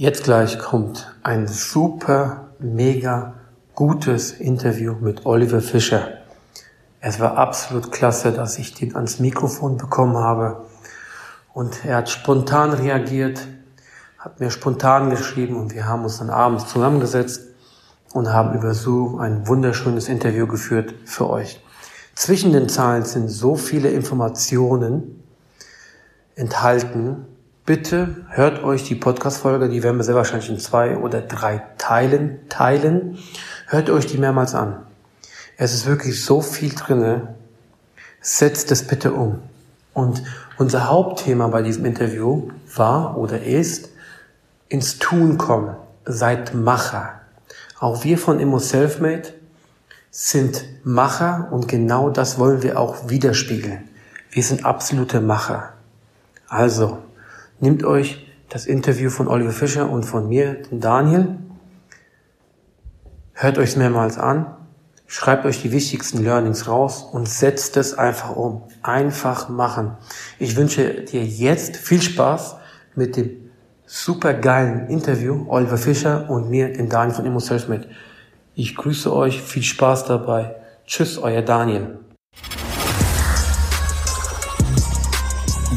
Jetzt gleich kommt ein super, mega gutes Interview mit Oliver Fischer. Es war absolut klasse, dass ich den ans Mikrofon bekommen habe. Und er hat spontan reagiert, hat mir spontan geschrieben und wir haben uns dann abends zusammengesetzt und haben über Zoom ein wunderschönes Interview geführt für euch. Zwischen den Zahlen sind so viele Informationen enthalten, Bitte hört euch die Podcast-Folge, die werden wir sehr wahrscheinlich in zwei oder drei Teilen teilen. Hört euch die mehrmals an. Es ist wirklich so viel drinne. Setzt es bitte um. Und unser Hauptthema bei diesem Interview war oder ist ins Tun kommen. Seid Macher. Auch wir von Immo Selfmade sind Macher und genau das wollen wir auch widerspiegeln. Wir sind absolute Macher. Also, Nehmt euch das Interview von Oliver Fischer und von mir, den Daniel. Hört euch es mehrmals an. Schreibt euch die wichtigsten Learnings raus und setzt es einfach um. Einfach machen. Ich wünsche dir jetzt viel Spaß mit dem super geilen Interview Oliver Fischer und mir, den Daniel von Immo Selfmade. Ich grüße euch. Viel Spaß dabei. Tschüss, euer Daniel.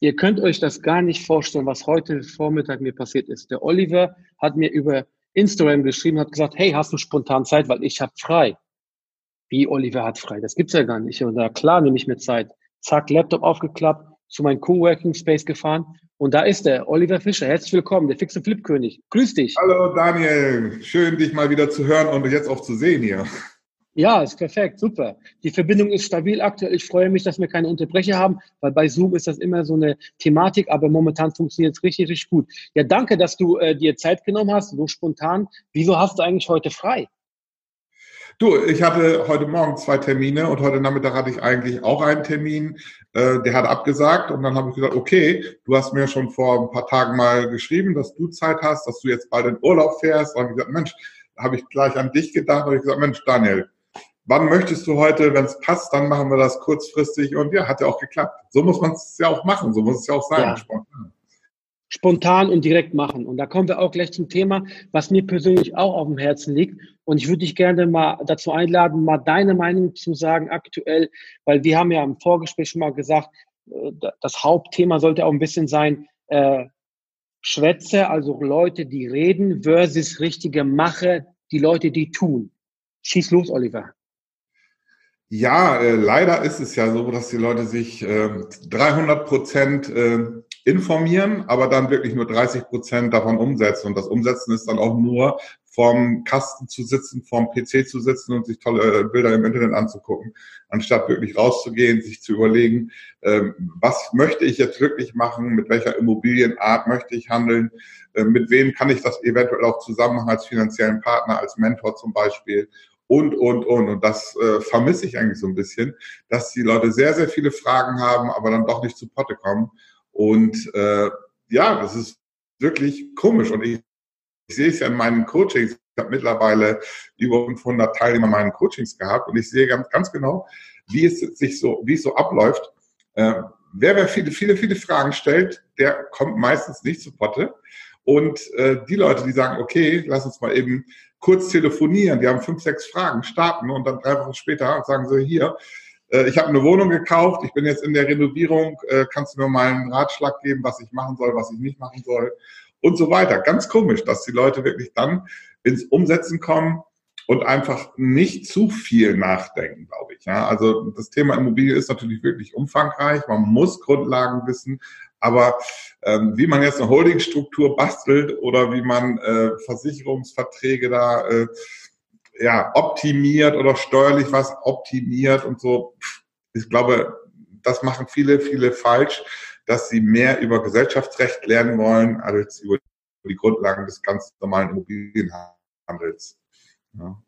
Ihr könnt euch das gar nicht vorstellen, was heute Vormittag mir passiert ist. Der Oliver hat mir über Instagram geschrieben, hat gesagt, hey, hast du spontan Zeit, weil ich habe frei. Wie Oliver hat frei? Das gibt's ja gar nicht. Und da klar nehme ich mir Zeit. Zack, Laptop aufgeklappt, zu meinem Coworking Space gefahren und da ist er, Oliver Fischer. Herzlich willkommen, der fixe Flipkönig. Grüß dich. Hallo Daniel, schön dich mal wieder zu hören und jetzt auch zu sehen hier. Ja, ist perfekt, super. Die Verbindung ist stabil aktuell. Ich freue mich, dass wir keine Unterbrecher haben, weil bei Zoom ist das immer so eine Thematik, aber momentan funktioniert es richtig, richtig gut. Ja, danke, dass du äh, dir Zeit genommen hast, so spontan. Wieso hast du eigentlich heute frei? Du, ich hatte heute Morgen zwei Termine und heute Nachmittag hatte ich eigentlich auch einen Termin. Äh, der hat abgesagt und dann habe ich gesagt, okay, du hast mir schon vor ein paar Tagen mal geschrieben, dass du Zeit hast, dass du jetzt bald in Urlaub fährst. Und ich gesagt, Mensch, habe ich gleich an dich gedacht und ich gesagt, Mensch, Daniel, wann möchtest du heute, wenn es passt, dann machen wir das kurzfristig und ja, hat ja auch geklappt. So muss man es ja auch machen, so muss es ja auch sein. Ja. Spontan. Spontan und direkt machen. Und da kommen wir auch gleich zum Thema, was mir persönlich auch auf dem Herzen liegt. Und ich würde dich gerne mal dazu einladen, mal deine Meinung zu sagen aktuell, weil wir haben ja im Vorgespräch schon mal gesagt, äh, das Hauptthema sollte auch ein bisschen sein, äh, Schwätze, also Leute, die reden versus richtige Mache, die Leute, die tun. Schieß los, Oliver. Ja, äh, leider ist es ja so, dass die Leute sich äh, 300 Prozent äh, informieren, aber dann wirklich nur 30 Prozent davon umsetzen. Und das Umsetzen ist dann auch nur vorm Kasten zu sitzen, vorm PC zu sitzen und sich tolle äh, Bilder im Internet anzugucken, anstatt wirklich rauszugehen, sich zu überlegen, ähm, was möchte ich jetzt wirklich machen, mit welcher Immobilienart möchte ich handeln, äh, mit wem kann ich das eventuell auch zusammen machen als finanziellen Partner, als Mentor zum Beispiel und, und, und. Und das äh, vermisse ich eigentlich so ein bisschen, dass die Leute sehr, sehr viele Fragen haben, aber dann doch nicht zu Potte kommen. Und äh, ja, das ist wirklich komisch. Und ich, ich sehe es ja in meinen Coachings. Ich habe mittlerweile über 500 Teilnehmer in meinen Coachings gehabt und ich sehe ganz, ganz genau, wie es sich so, wie es so abläuft. Äh, wer wer viele, viele, viele Fragen stellt, der kommt meistens nicht zu Potte. Und äh, die Leute, die sagen, okay, lass uns mal eben kurz telefonieren, die haben fünf, sechs Fragen, starten und dann drei Wochen später sagen sie, hier, äh, ich habe eine Wohnung gekauft, ich bin jetzt in der Renovierung, äh, kannst du mir mal einen Ratschlag geben, was ich machen soll, was ich nicht machen soll und so weiter. Ganz komisch, dass die Leute wirklich dann ins Umsetzen kommen und einfach nicht zu viel nachdenken, glaube ich. Ja, also das Thema Immobilie ist natürlich wirklich umfangreich. Man muss Grundlagen wissen, aber ähm, wie man jetzt eine Holdingstruktur bastelt oder wie man äh, Versicherungsverträge da äh, ja, optimiert oder steuerlich was optimiert und so, ich glaube, das machen viele, viele falsch, dass sie mehr über Gesellschaftsrecht lernen wollen als über die Grundlagen des ganz normalen Immobilienhandels. Ja.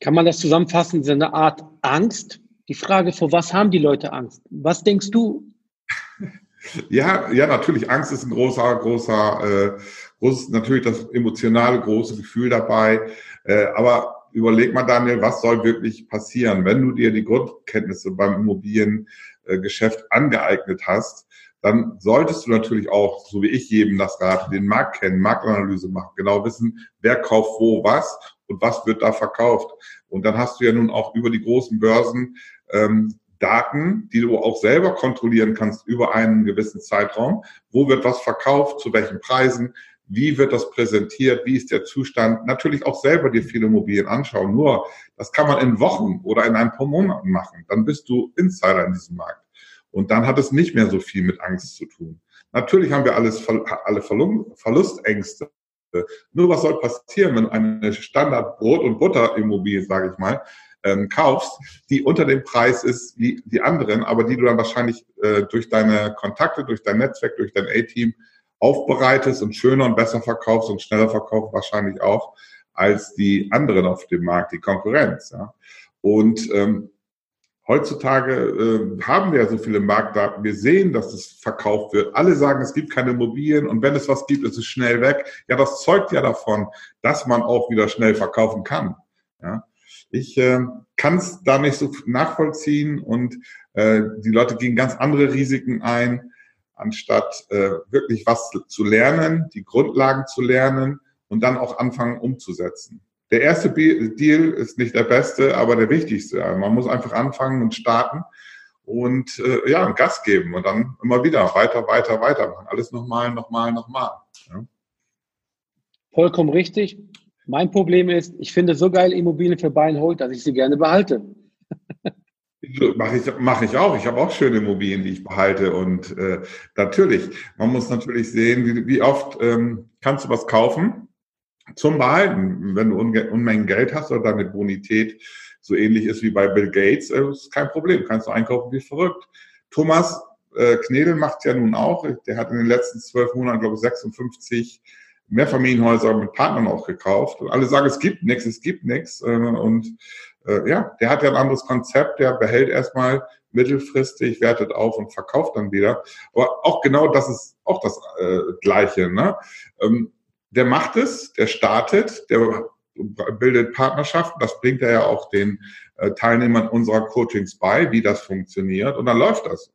Kann man das zusammenfassen, so eine Art Angst? Die Frage, vor was haben die Leute Angst? Was denkst du? Ja, ja, natürlich. Angst ist ein großer, großer, äh, großes, natürlich das emotionale große Gefühl dabei. Äh, aber überleg mal, Daniel, was soll wirklich passieren, wenn du dir die Grundkenntnisse beim Immobiliengeschäft angeeignet hast? Dann solltest du natürlich auch, so wie ich jedem das rate, den Markt kennen, Marktanalyse machen, genau wissen, wer kauft wo was und was wird da verkauft. Und dann hast du ja nun auch über die großen Börsen ähm, Daten, die du auch selber kontrollieren kannst über einen gewissen Zeitraum. Wo wird was verkauft, zu welchen Preisen, wie wird das präsentiert, wie ist der Zustand. Natürlich auch selber dir viele Immobilien anschauen. Nur, das kann man in Wochen oder in ein paar Monaten machen. Dann bist du Insider in diesem Markt. Und dann hat es nicht mehr so viel mit Angst zu tun. Natürlich haben wir alles, alle Verlustängste. Nur was soll passieren, wenn eine Standard Brot- und Butter-Immobilie, sage ich mal, ähm, kaufst, die unter dem Preis ist wie die anderen, aber die du dann wahrscheinlich äh, durch deine Kontakte, durch dein Netzwerk, durch dein A-Team aufbereitest und schöner und besser verkaufst und schneller verkaufst wahrscheinlich auch als die anderen auf dem Markt, die Konkurrenz. Ja. Und ähm, heutzutage äh, haben wir ja so viele Marktdaten. Wir sehen, dass es verkauft wird. Alle sagen, es gibt keine Immobilien und wenn es was gibt, ist es schnell weg. Ja, das zeugt ja davon, dass man auch wieder schnell verkaufen kann. Ich äh, kann es da nicht so nachvollziehen und äh, die Leute gehen ganz andere Risiken ein, anstatt äh, wirklich was zu lernen, die Grundlagen zu lernen und dann auch anfangen umzusetzen. Der erste Deal ist nicht der beste, aber der wichtigste. Man muss einfach anfangen und starten und äh, ja, Gas geben und dann immer wieder weiter, weiter, weiter machen. Alles nochmal, nochmal, nochmal. Ja. Vollkommen richtig. Mein Problem ist, ich finde so geil Immobilien für Buy and dass ich sie gerne behalte. Mache ich, mach ich auch. Ich habe auch schöne Immobilien, die ich behalte. Und äh, natürlich, man muss natürlich sehen, wie, wie oft ähm, kannst du was kaufen zum Behalten. Wenn du Unmengen Geld hast oder deine Bonität so ähnlich ist wie bei Bill Gates, äh, ist kein Problem. Kannst du einkaufen wie verrückt. Thomas äh, Knedel macht ja nun auch. Der hat in den letzten zwölf Monaten, glaube ich, 56 Mehrfamilienhäuser mit Partnern auch gekauft. Und alle sagen, es gibt nichts, es gibt nichts. Äh, und äh, ja, der hat ja ein anderes Konzept, der behält erstmal mittelfristig, wertet auf und verkauft dann wieder. Aber auch genau das ist auch das äh, Gleiche. Ne? Ähm, der macht es, der startet, der bildet Partnerschaften, das bringt er ja auch den äh, Teilnehmern unserer Coachings bei, wie das funktioniert und dann läuft das.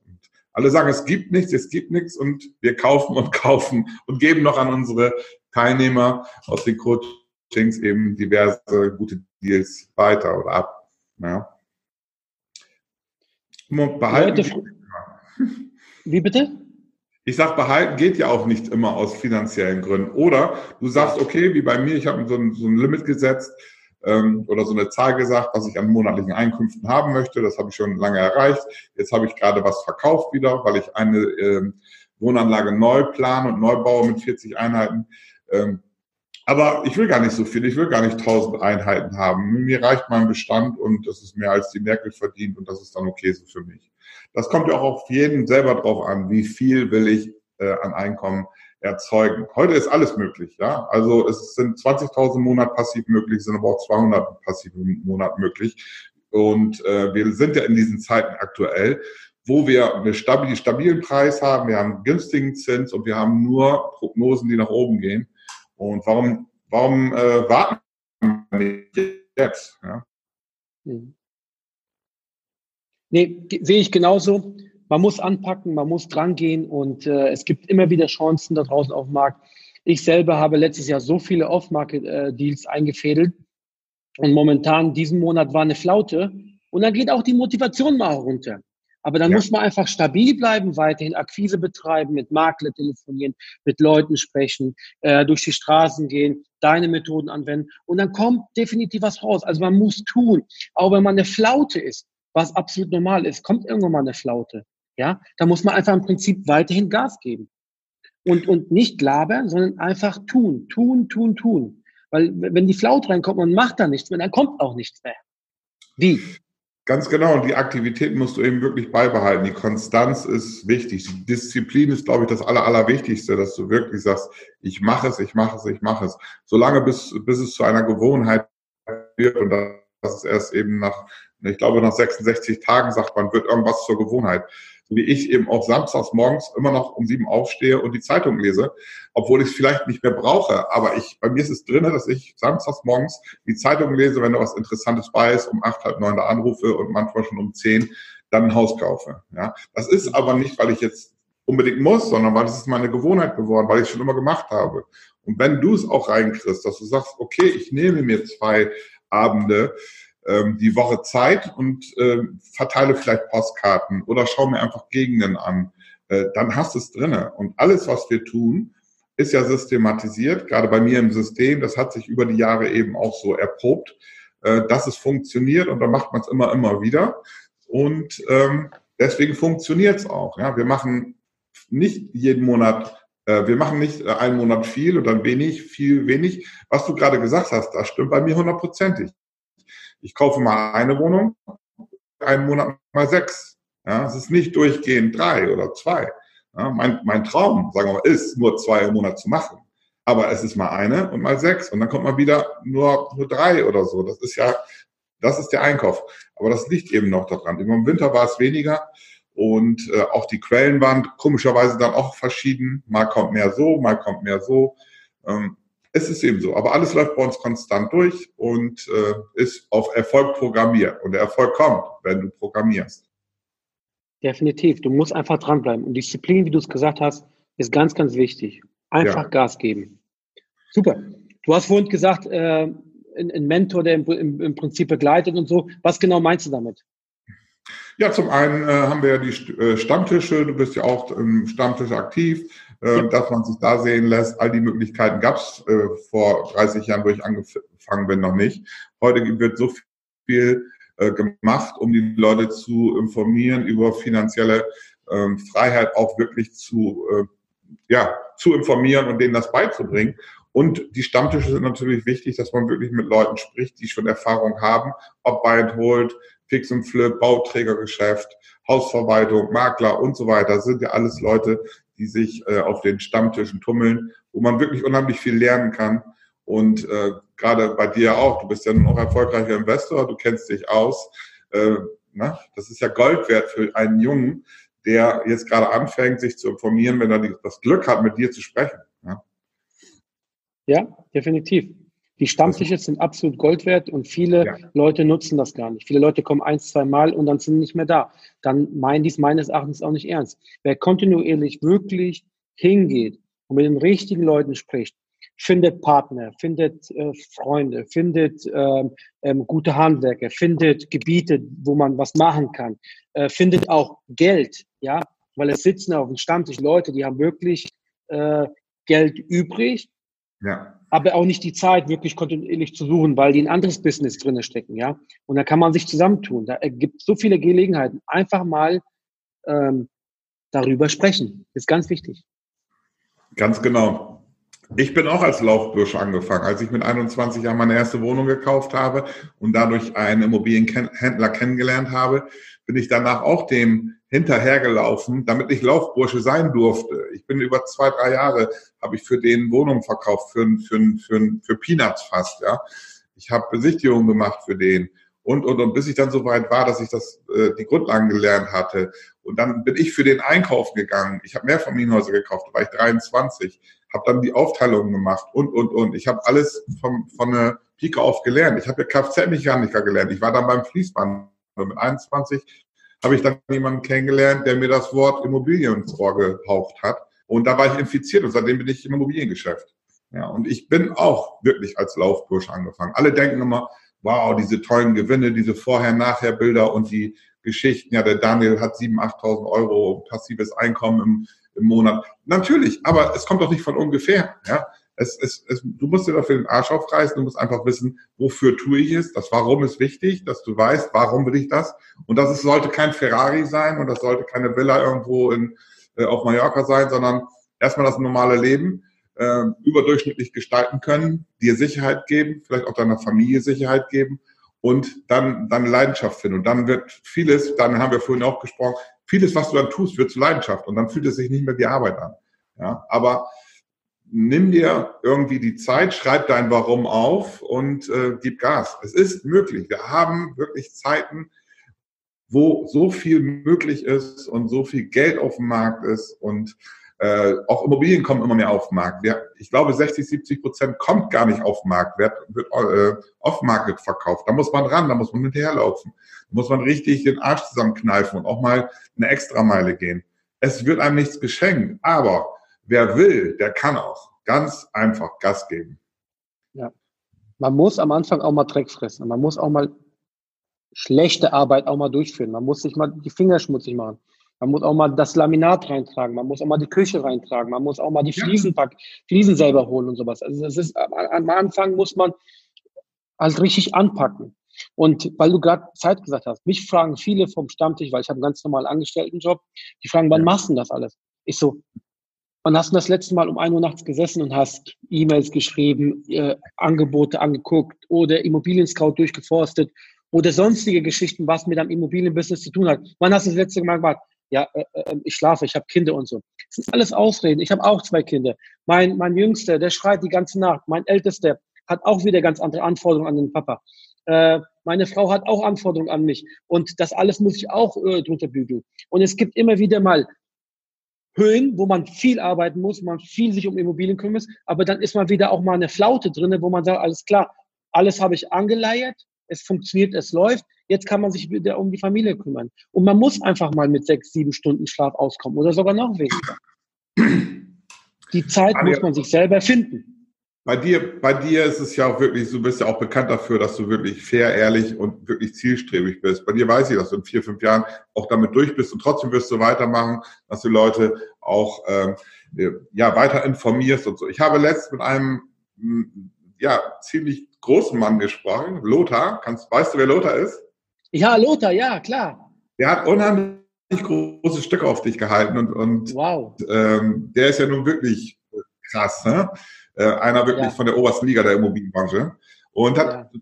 Alle sagen, es gibt nichts, es gibt nichts und wir kaufen und kaufen und geben noch an unsere Teilnehmer aus den Coachings eben diverse gute Deals weiter oder ab. Ja. Behalten Leute, wie bitte? Ich sage, behalten geht ja auch nicht immer aus finanziellen Gründen. Oder du sagst, okay, wie bei mir, ich habe so ein, so ein Limit gesetzt ähm, oder so eine Zahl gesagt, was ich an monatlichen Einkünften haben möchte. Das habe ich schon lange erreicht. Jetzt habe ich gerade was verkauft wieder, weil ich eine ähm, Wohnanlage neu plane und neu baue mit 40 Einheiten. Ähm, aber ich will gar nicht so viel, ich will gar nicht 1000 Einheiten haben. Mir reicht mein Bestand und das ist mehr als die Merkel verdient und das ist dann okay so für mich. Das kommt ja auch auf jeden selber drauf an, wie viel will ich äh, an Einkommen erzeugen. Heute ist alles möglich, ja. Also es sind 20.000 im Monat passiv möglich, sind aber auch 200 passiv im Monat möglich. Und äh, wir sind ja in diesen Zeiten aktuell, wo wir einen stabil, stabilen Preis haben, wir haben einen günstigen Zins und wir haben nur Prognosen, die nach oben gehen. Und warum, warum äh, warten wir jetzt? Ja? Hm. Nee, sehe ich genauso. Man muss anpacken, man muss drangehen und äh, es gibt immer wieder Chancen da draußen auf dem Markt. Ich selber habe letztes Jahr so viele Off-Market-Deals äh, eingefädelt und momentan diesen Monat war eine Flaute und dann geht auch die Motivation mal runter. Aber dann ja. muss man einfach stabil bleiben, weiterhin Akquise betreiben, mit Makler telefonieren, mit Leuten sprechen, äh, durch die Straßen gehen, deine Methoden anwenden und dann kommt definitiv was raus. Also man muss tun, auch wenn man eine Flaute ist, was absolut normal ist, kommt irgendwann mal eine Flaute. Ja, da muss man einfach im Prinzip weiterhin Gas geben und und nicht labern, sondern einfach tun, tun, tun, tun. Weil wenn die Flaute reinkommt und man macht da nichts mehr, dann kommt auch nichts mehr. Wie? Ganz genau. Und die Aktivität musst du eben wirklich beibehalten. Die Konstanz ist wichtig. Die Disziplin ist, glaube ich, das Aller, Allerwichtigste, dass du wirklich sagst, ich mache es, ich mache es, ich mache es. Solange bis, bis es zu einer Gewohnheit wird und das ist erst eben nach, ich glaube, nach 66 Tagen sagt man, wird irgendwas zur Gewohnheit wie ich eben auch samstags morgens immer noch um sieben aufstehe und die Zeitung lese, obwohl ich es vielleicht nicht mehr brauche. Aber ich, bei mir ist es drin, dass ich samstags morgens die Zeitung lese, wenn da was Interessantes bei ist, um acht, halb neun da anrufe und manchmal schon um zehn dann ein Haus kaufe. Ja, das ist aber nicht, weil ich jetzt unbedingt muss, sondern weil es ist meine Gewohnheit geworden, weil ich es schon immer gemacht habe. Und wenn du es auch reinkriegst, dass du sagst, okay, ich nehme mir zwei Abende, ähm, die Woche Zeit und äh, verteile vielleicht Postkarten oder schau mir einfach Gegenden an. Äh, dann hast du es drinne. Und alles, was wir tun, ist ja systematisiert, gerade bei mir im System. Das hat sich über die Jahre eben auch so erprobt, äh, dass es funktioniert und dann macht man es immer, immer wieder. Und ähm, deswegen funktioniert es auch. Ja? Wir machen nicht jeden Monat äh, wir machen nicht äh, einen Monat viel und dann wenig, viel, wenig. Was du gerade gesagt hast, das stimmt bei mir hundertprozentig. Ich kaufe mal eine Wohnung, einen Monat mal sechs. Ja, es ist nicht durchgehend drei oder zwei. Ja, mein, mein Traum, sagen wir mal, ist, nur zwei im Monat zu machen. Aber es ist mal eine und mal sechs. Und dann kommt mal wieder nur, nur drei oder so. Das ist ja, das ist der Einkauf. Aber das liegt eben noch daran. Im Winter war es weniger. Und äh, auch die Quellen waren komischerweise dann auch verschieden. Mal kommt mehr so, mal kommt mehr so. Ähm, es ist eben so. Aber alles läuft bei uns konstant durch und äh, ist auf Erfolg programmiert. Und der Erfolg kommt, wenn du programmierst. Definitiv. Du musst einfach dranbleiben. Und Disziplin, wie du es gesagt hast, ist ganz, ganz wichtig. Einfach ja. Gas geben. Super. Du hast vorhin gesagt, äh, ein, ein, Mentor, der im, im, im, Prinzip begleitet und so. Was genau meinst du damit? Ja, zum einen äh, haben wir ja die äh, Stammtische. Du bist ja auch im Stammtisch aktiv äh, dass man sich da sehen lässt. All die Möglichkeiten gab es äh, vor 30 Jahren, wo ich angefangen bin, noch nicht. Heute wird so viel äh, gemacht, um die Leute zu informieren über finanzielle ähm, Freiheit, auch wirklich zu, äh, ja, zu informieren und denen das beizubringen. Und die Stammtische sind natürlich wichtig, dass man wirklich mit Leuten spricht, die schon Erfahrung haben, ob Buy and Hold, Fix und Flip, Bauträgergeschäft, Hausverwaltung, Makler und so weiter. Das sind ja alles Leute, die sich äh, auf den Stammtischen tummeln, wo man wirklich unheimlich viel lernen kann. Und äh, gerade bei dir auch, du bist ja nun auch erfolgreicher Investor, du kennst dich aus. Äh, na, das ist ja Gold wert für einen Jungen, der jetzt gerade anfängt, sich zu informieren, wenn er die, das Glück hat, mit dir zu sprechen. Ja, ja definitiv. Die Stammtische sind absolut Gold wert und viele ja. Leute nutzen das gar nicht. Viele Leute kommen ein, zwei Mal und dann sind nicht mehr da. Dann meinen dies meines Erachtens auch nicht ernst. Wer kontinuierlich wirklich hingeht und mit den richtigen Leuten spricht, findet Partner, findet äh, Freunde, findet äh, ähm, gute Handwerker, findet Gebiete, wo man was machen kann, äh, findet auch Geld, ja, weil es sitzen auf dem Stammtisch Leute, die haben wirklich äh, Geld übrig ja. Aber auch nicht die Zeit, wirklich kontinuierlich zu suchen, weil die ein anderes Business drin stecken, ja. Und da kann man sich zusammentun. Da gibt so viele Gelegenheiten. Einfach mal ähm, darüber sprechen. Ist ganz wichtig. Ganz genau. Ich bin auch als Laufbursche angefangen. Als ich mit 21 Jahren meine erste Wohnung gekauft habe und dadurch einen Immobilienhändler kennengelernt habe, bin ich danach auch dem hinterhergelaufen, damit ich Laufbursche sein durfte. Ich bin über zwei, drei Jahre, habe ich für den Wohnungen verkauft, für, für, für, für Peanuts fast, ja. Ich habe Besichtigungen gemacht für den und, und, und bis ich dann so weit war, dass ich das, äh, die Grundlagen gelernt hatte. Und dann bin ich für den Einkaufen gegangen. Ich habe mehr Familienhäuser gekauft, da war ich 23, habe dann die Aufteilungen gemacht und, und, und. Ich habe alles vom, von der Pike auf gelernt. Ich habe ja Kfz-Mechaniker gelernt. Ich war dann beim Fließband. Mit 21 habe ich dann jemanden kennengelernt, der mir das Wort Immobilien ins Ohr gehaucht hat. Und da war ich infiziert und seitdem bin ich im Immobiliengeschäft. Ja, und ich bin auch wirklich als Laufbursch angefangen. Alle denken immer, wow, diese tollen Gewinne, diese Vorher-Nachher-Bilder und die Geschichten. Ja, der Daniel hat 7.000, 8.000 Euro passives Einkommen im, im Monat. Natürlich, aber es kommt doch nicht von ungefähr. Ja, es, es, es, du musst dir dafür den Arsch aufreißen, du musst einfach wissen, wofür tue ich es, das Warum ist wichtig, dass du weißt, warum will ich das. Und das ist, sollte kein Ferrari sein und das sollte keine Villa irgendwo in, äh, auf Mallorca sein, sondern erstmal das normale Leben äh, überdurchschnittlich gestalten können, dir Sicherheit geben, vielleicht auch deiner Familie Sicherheit geben und dann, dann Leidenschaft finden. Und dann wird vieles, dann haben wir vorhin auch gesprochen, vieles, was du dann tust, wird zu Leidenschaft und dann fühlt es sich nicht mehr wie Arbeit an. Ja, aber nimm dir irgendwie die Zeit, schreib dein Warum auf und äh, gib Gas. Es ist möglich. Wir haben wirklich Zeiten, wo so viel möglich ist und so viel Geld auf dem Markt ist und äh, auch Immobilien kommen immer mehr auf den Markt. Wir, ich glaube, 60, 70 Prozent kommt gar nicht auf den Markt, wird, wird äh, off-market verkauft. Da muss man ran, da muss man hinterherlaufen. Da muss man richtig den Arsch zusammenkneifen und auch mal eine Extrameile gehen. Es wird einem nichts geschenkt, aber wer will, der kann auch ganz einfach Gas geben. Ja. Man muss am Anfang auch mal Dreck fressen. Man muss auch mal schlechte Arbeit auch mal durchführen. Man muss sich mal die Finger schmutzig machen. Man muss auch mal das Laminat reintragen, man muss auch mal die Küche reintragen, man muss auch mal die Fliesen, pack, Fliesen selber holen und sowas. Also es ist, am Anfang muss man halt richtig anpacken. Und weil du gerade Zeit gesagt hast, mich fragen viele vom Stammtisch, weil ich habe einen ganz normalen Angestelltenjob, die fragen, wann machst du das alles? Ich so, wann hast du das letzte Mal um ein Uhr nachts gesessen und hast E-Mails geschrieben, äh, Angebote angeguckt oder Immobilien-Scout durchgeforstet oder sonstige Geschichten, was mit einem Immobilienbusiness zu tun hat? Wann hast du das letzte Mal gemacht? Ja, äh, äh, ich schlafe, ich habe Kinder und so. Das ist alles Ausreden. Ich habe auch zwei Kinder. Mein, mein Jüngster, der schreit die ganze Nacht. Mein Ältester hat auch wieder ganz andere Anforderungen an den Papa. Äh, meine Frau hat auch Anforderungen an mich. Und das alles muss ich auch äh, drunter bügeln. Und es gibt immer wieder mal Höhen, wo man viel arbeiten muss, man viel sich um Immobilien kümmern muss, aber dann ist mal wieder auch mal eine Flaute drinne, wo man sagt, alles klar, alles habe ich angeleiert, es funktioniert, es läuft, Jetzt kann man sich wieder um die Familie kümmern. Und man muss einfach mal mit sechs, sieben Stunden Schlaf auskommen oder sogar noch weniger. Die Zeit muss man sich selber finden. Bei dir, bei dir ist es ja auch wirklich, du bist ja auch bekannt dafür, dass du wirklich fair, ehrlich und wirklich zielstrebig bist. Bei dir weiß ich, dass du in vier, fünf Jahren auch damit durch bist und trotzdem wirst du weitermachen, dass du Leute auch ähm, ja, weiter informierst und so. Ich habe letzt mit einem ja, ziemlich großen Mann gesprochen, Lothar. Kannst, weißt du, wer Lothar ist? Ja, Lothar, ja, klar. Der hat unheimlich große Stücke auf dich gehalten und, und wow. ähm, der ist ja nun wirklich krass, ne? Äh, einer wirklich ja. von der obersten Liga der Immobilienbranche und hat ja.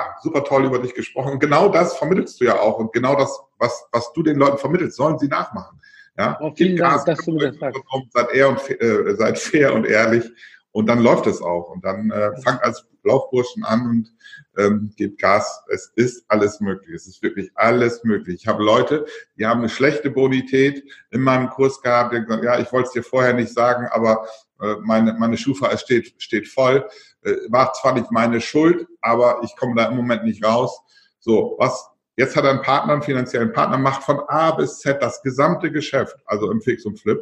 Ja, super toll über dich gesprochen. Und genau das vermittelst du ja auch und genau das, was, was du den Leuten vermittelst, sollen sie nachmachen. Ja, oh, vielen Dank, dass du mir das sagst. Seid, ehr und, äh, seid fair und ehrlich und dann läuft es auch. Und dann äh, fangt als Laufburschen an und ähm, gebt Gas. Es ist alles möglich. Es ist wirklich alles möglich. Ich habe Leute, die haben eine schlechte Bonität in meinem Kurs gehabt, die gesagt, ja, ich wollte es dir vorher nicht sagen, aber äh, meine, meine Schufa steht, steht voll. Äh, war zwar nicht meine Schuld, aber ich komme da im Moment nicht raus. So, was Jetzt hat er einen Partner, einen finanziellen Partner, macht von A bis Z das gesamte Geschäft, also im Fix und Flip,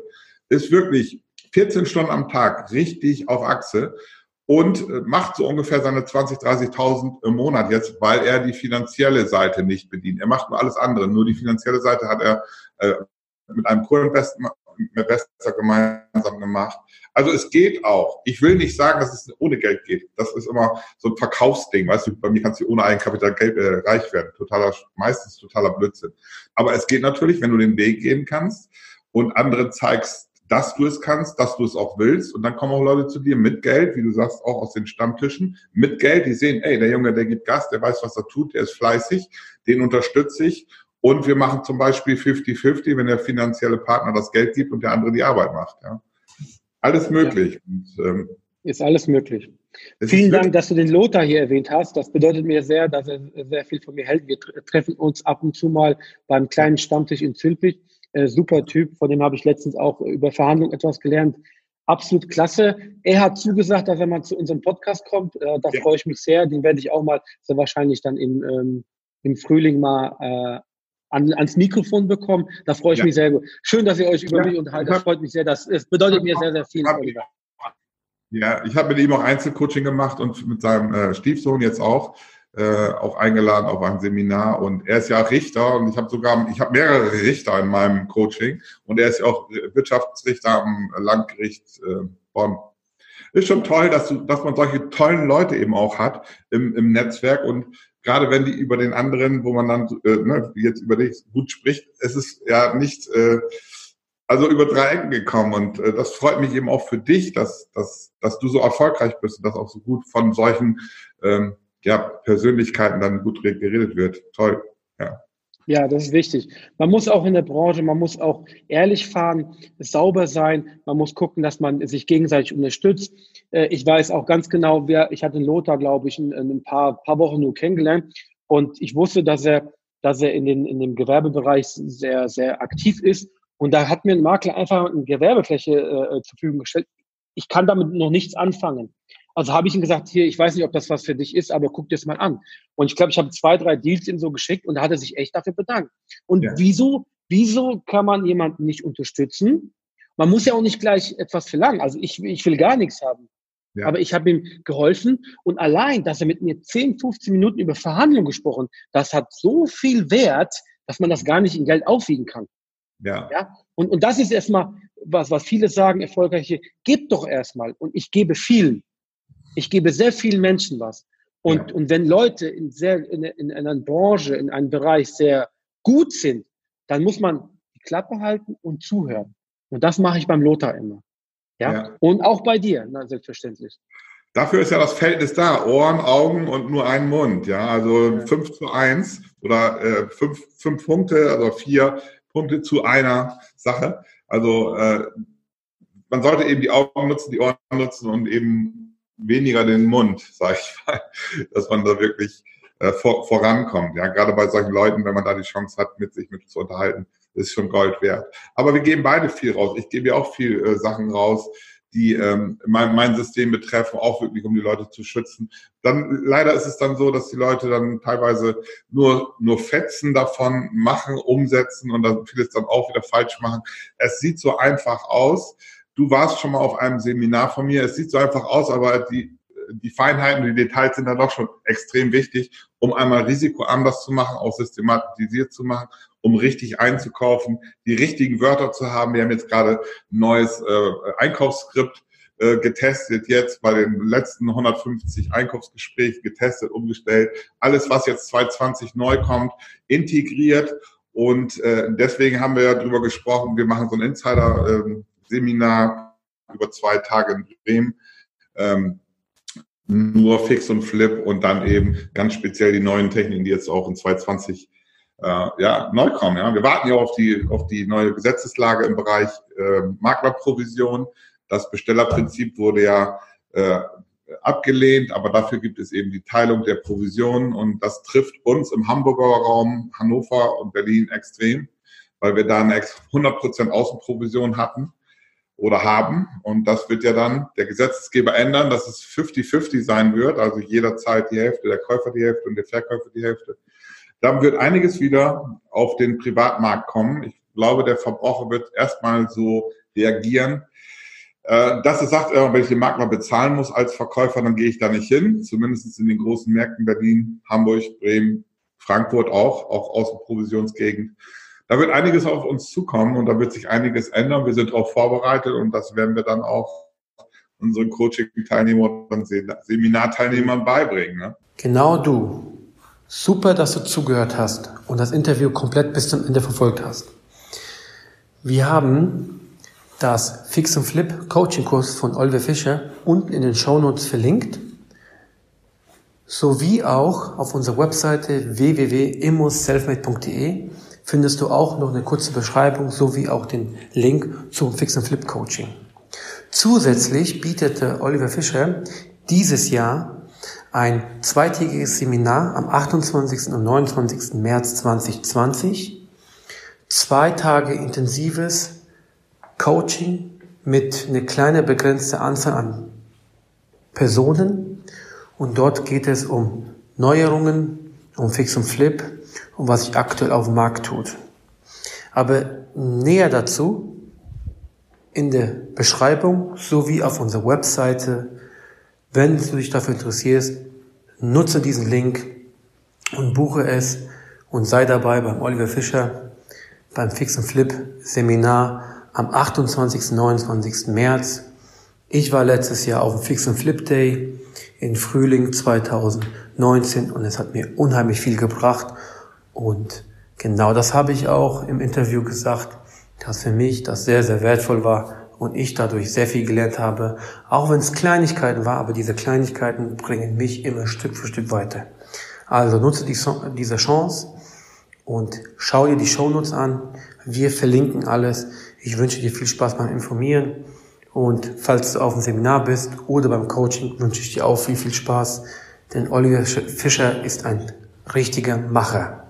ist wirklich 14 Stunden am Tag richtig auf Achse und äh, macht so ungefähr seine 20, 30.000 im Monat jetzt, weil er die finanzielle Seite nicht bedient. Er macht nur alles andere, nur die finanzielle Seite hat er äh, mit einem Co-Investor gemeinsam gemacht. Also es geht auch. Ich will nicht sagen, dass es ohne Geld geht. Das ist immer so ein Verkaufsding. Weißt du, bei mir kannst du ohne Eigenkapital Geld, äh, reich werden. Totaler, meistens totaler Blödsinn. Aber es geht natürlich, wenn du den Weg gehen kannst und andere zeigst, dass du es kannst, dass du es auch willst. Und dann kommen auch Leute zu dir mit Geld, wie du sagst, auch aus den Stammtischen, mit Geld, die sehen, ey, der Junge, der gibt Gas, der weiß, was er tut, der ist fleißig, den unterstütze ich. Und wir machen zum Beispiel 50-50, wenn der finanzielle Partner das Geld gibt und der andere die Arbeit macht. Ja. Alles möglich. Ja. Und, ähm, ist alles möglich. Vielen Dank, dass du den Lothar hier erwähnt hast. Das bedeutet mir sehr, dass er sehr viel von mir hält. Wir treffen uns ab und zu mal beim kleinen Stammtisch in Zülpich äh, super Typ, von dem habe ich letztens auch über Verhandlungen etwas gelernt. Absolut klasse. Er hat zugesagt, dass er mal zu unserem Podcast kommt. Äh, da ja. freue ich mich sehr. Den werde ich auch mal sehr wahrscheinlich dann im, ähm, im Frühling mal äh, an, ans Mikrofon bekommen. Da freue ich ja. mich sehr gut. Schön, dass ihr euch über ja. mich unterhaltet. Das freut mich sehr. Das, das bedeutet mir sehr, sehr viel. Ja, ich habe mit ihm auch Einzelcoaching gemacht und mit seinem äh, Stiefsohn jetzt auch äh, auch eingeladen auf ein Seminar. Und er ist ja Richter und ich habe sogar, ich habe mehrere Richter in meinem Coaching. Und er ist ja auch Wirtschaftsrichter am Landgericht äh, Bonn. Ist schon toll, dass, du, dass man solche tollen Leute eben auch hat im, im Netzwerk. Und gerade wenn die über den anderen, wo man dann äh, ne, jetzt über dich gut spricht, es ist ja nicht äh, also über drei Ecken gekommen. Und äh, das freut mich eben auch für dich, dass, dass, dass du so erfolgreich bist und das auch so gut von solchen ähm, ja, Persönlichkeiten dann gut geredet wird. Toll. Ja. Ja, das ist wichtig. Man muss auch in der Branche, man muss auch ehrlich fahren, sauber sein, man muss gucken, dass man sich gegenseitig unterstützt. Äh, ich weiß auch ganz genau, wer, ich hatte Lothar, glaube ich, in, ein paar, paar Wochen nur kennengelernt und ich wusste, dass er, dass er in, den, in dem Gewerbebereich sehr, sehr aktiv ist. Und da hat mir ein Makler einfach eine Gewerbefläche äh, zur Verfügung gestellt. Ich kann damit noch nichts anfangen. Also habe ich ihm gesagt, hier, ich weiß nicht, ob das was für dich ist, aber guck dir das mal an. Und ich glaube, ich habe zwei, drei Deals ihm so geschickt und da hat er sich echt dafür bedankt. Und ja. wieso, wieso kann man jemanden nicht unterstützen? Man muss ja auch nicht gleich etwas verlangen. Also ich, ich will gar nichts haben. Ja. Aber ich habe ihm geholfen und allein, dass er mit mir 10, 15 Minuten über Verhandlungen gesprochen, das hat so viel Wert, dass man das gar nicht in Geld aufwiegen kann. Ja. ja? Und, und das ist erstmal, was, was viele sagen, erfolgreiche, gebt doch erstmal. Und ich gebe vielen. Ich gebe sehr vielen Menschen was. Und, ja. und wenn Leute in, sehr, in, in einer Branche, in einem Bereich sehr gut sind, dann muss man die Klappe halten und zuhören. Und das mache ich beim Lothar immer. Ja? ja. Und auch bei dir, na, selbstverständlich. Dafür ist ja das Verhältnis da. Ohren, Augen und nur ein Mund. Ja, also ja. fünf zu eins oder äh, fünf, fünf Punkte, also vier Punkte zu einer Sache. Also äh, man sollte eben die Augen nutzen, die Ohren nutzen und eben weniger den Mund, sag ich mal, dass man da wirklich äh, vor, vorankommt. Ja, gerade bei solchen Leuten, wenn man da die Chance hat, mit sich mit zu unterhalten, ist schon Gold wert. Aber wir geben beide viel raus. Ich gebe ja auch viel äh, Sachen raus, die ähm, mein, mein System betreffen, auch wirklich, um die Leute zu schützen. Dann leider ist es dann so, dass die Leute dann teilweise nur nur Fetzen davon machen, umsetzen und dann vieles dann auch wieder falsch machen. Es sieht so einfach aus du warst schon mal auf einem Seminar von mir. Es sieht so einfach aus, aber die, die Feinheiten, die Details sind dann doch schon extrem wichtig, um einmal Risiko anders zu machen, auch systematisiert zu machen, um richtig einzukaufen, die richtigen Wörter zu haben. Wir haben jetzt gerade ein neues äh, Einkaufsskript äh, getestet, jetzt bei den letzten 150 Einkaufsgesprächen getestet, umgestellt. Alles, was jetzt 2020 neu kommt, integriert. Und äh, deswegen haben wir ja drüber gesprochen, wir machen so ein Insider. Ähm, Seminar über zwei Tage in Bremen. Ähm, nur Fix und Flip und dann eben ganz speziell die neuen Techniken, die jetzt auch in 2020 äh, ja, neu kommen. Ja. Wir warten ja auf die, auf die neue Gesetzeslage im Bereich äh, Maklerprovision. Das Bestellerprinzip wurde ja äh, abgelehnt, aber dafür gibt es eben die Teilung der Provisionen und das trifft uns im Hamburger Raum, Hannover und Berlin extrem, weil wir da eine 100% Außenprovision hatten oder haben. Und das wird ja dann der Gesetzgeber ändern, dass es 50-50 sein wird, also jederzeit die Hälfte, der Käufer die Hälfte und der Verkäufer die Hälfte. Dann wird einiges wieder auf den Privatmarkt kommen. Ich glaube, der Verbraucher wird erstmal so reagieren, äh, dass er sagt, wenn ich den Makler bezahlen muss als Verkäufer, dann gehe ich da nicht hin. Zumindest in den großen Märkten Berlin, Hamburg, Bremen, Frankfurt auch, auch aus der Provisionsgegend da wird einiges auf uns zukommen und da wird sich einiges ändern. Wir sind darauf vorbereitet und das werden wir dann auch unseren Coaching-Teilnehmern und Seminarteilnehmern beibringen. Ne? Genau du. Super, dass du zugehört hast und das Interview komplett bis zum Ende verfolgt hast. Wir haben das Fix und Flip Coaching Kurs von Oliver Fischer unten in den Show Notes verlinkt, sowie auch auf unserer Webseite www.immoselfmade.de findest du auch noch eine kurze Beschreibung sowie auch den Link zum Fix and Flip Coaching. Zusätzlich bietete Oliver Fischer dieses Jahr ein zweitägiges Seminar am 28. und 29. März 2020. Zwei Tage intensives Coaching mit einer kleinen begrenzten Anzahl an Personen. Und dort geht es um Neuerungen, um Fix und Flip, und was sich aktuell auf dem Markt tut. Aber näher dazu in der Beschreibung sowie auf unserer Webseite, wenn du dich dafür interessierst, nutze diesen Link und buche es und sei dabei beim Oliver Fischer beim Fix and Flip Seminar am 28. 29. März. Ich war letztes Jahr auf dem Fix and Flip Day in Frühling 2019 und es hat mir unheimlich viel gebracht und genau das habe ich auch im Interview gesagt, dass für mich das sehr, sehr wertvoll war, und ich dadurch sehr viel gelernt habe, auch wenn es Kleinigkeiten war, aber diese Kleinigkeiten bringen mich immer Stück für Stück weiter. Also nutze die, diese Chance und schau dir die Shownotes an. Wir verlinken alles. Ich wünsche dir viel Spaß beim Informieren und falls du auf dem Seminar bist oder beim Coaching, wünsche ich dir auch viel, viel Spaß, denn Oliver Fischer ist ein richtiger Macher.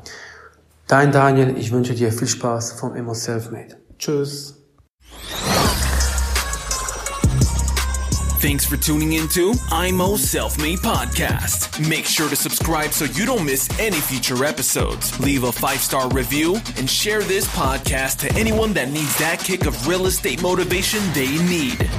Dein Daniel, ich wünsche dir viel Spaß vom Immo Selfmade. Tschüss. Thanks for tuning into IMO Self Made Podcast. Make sure to subscribe so you don't miss any future episodes. Leave a five star review and share this podcast to anyone that needs that kick of real estate motivation they need.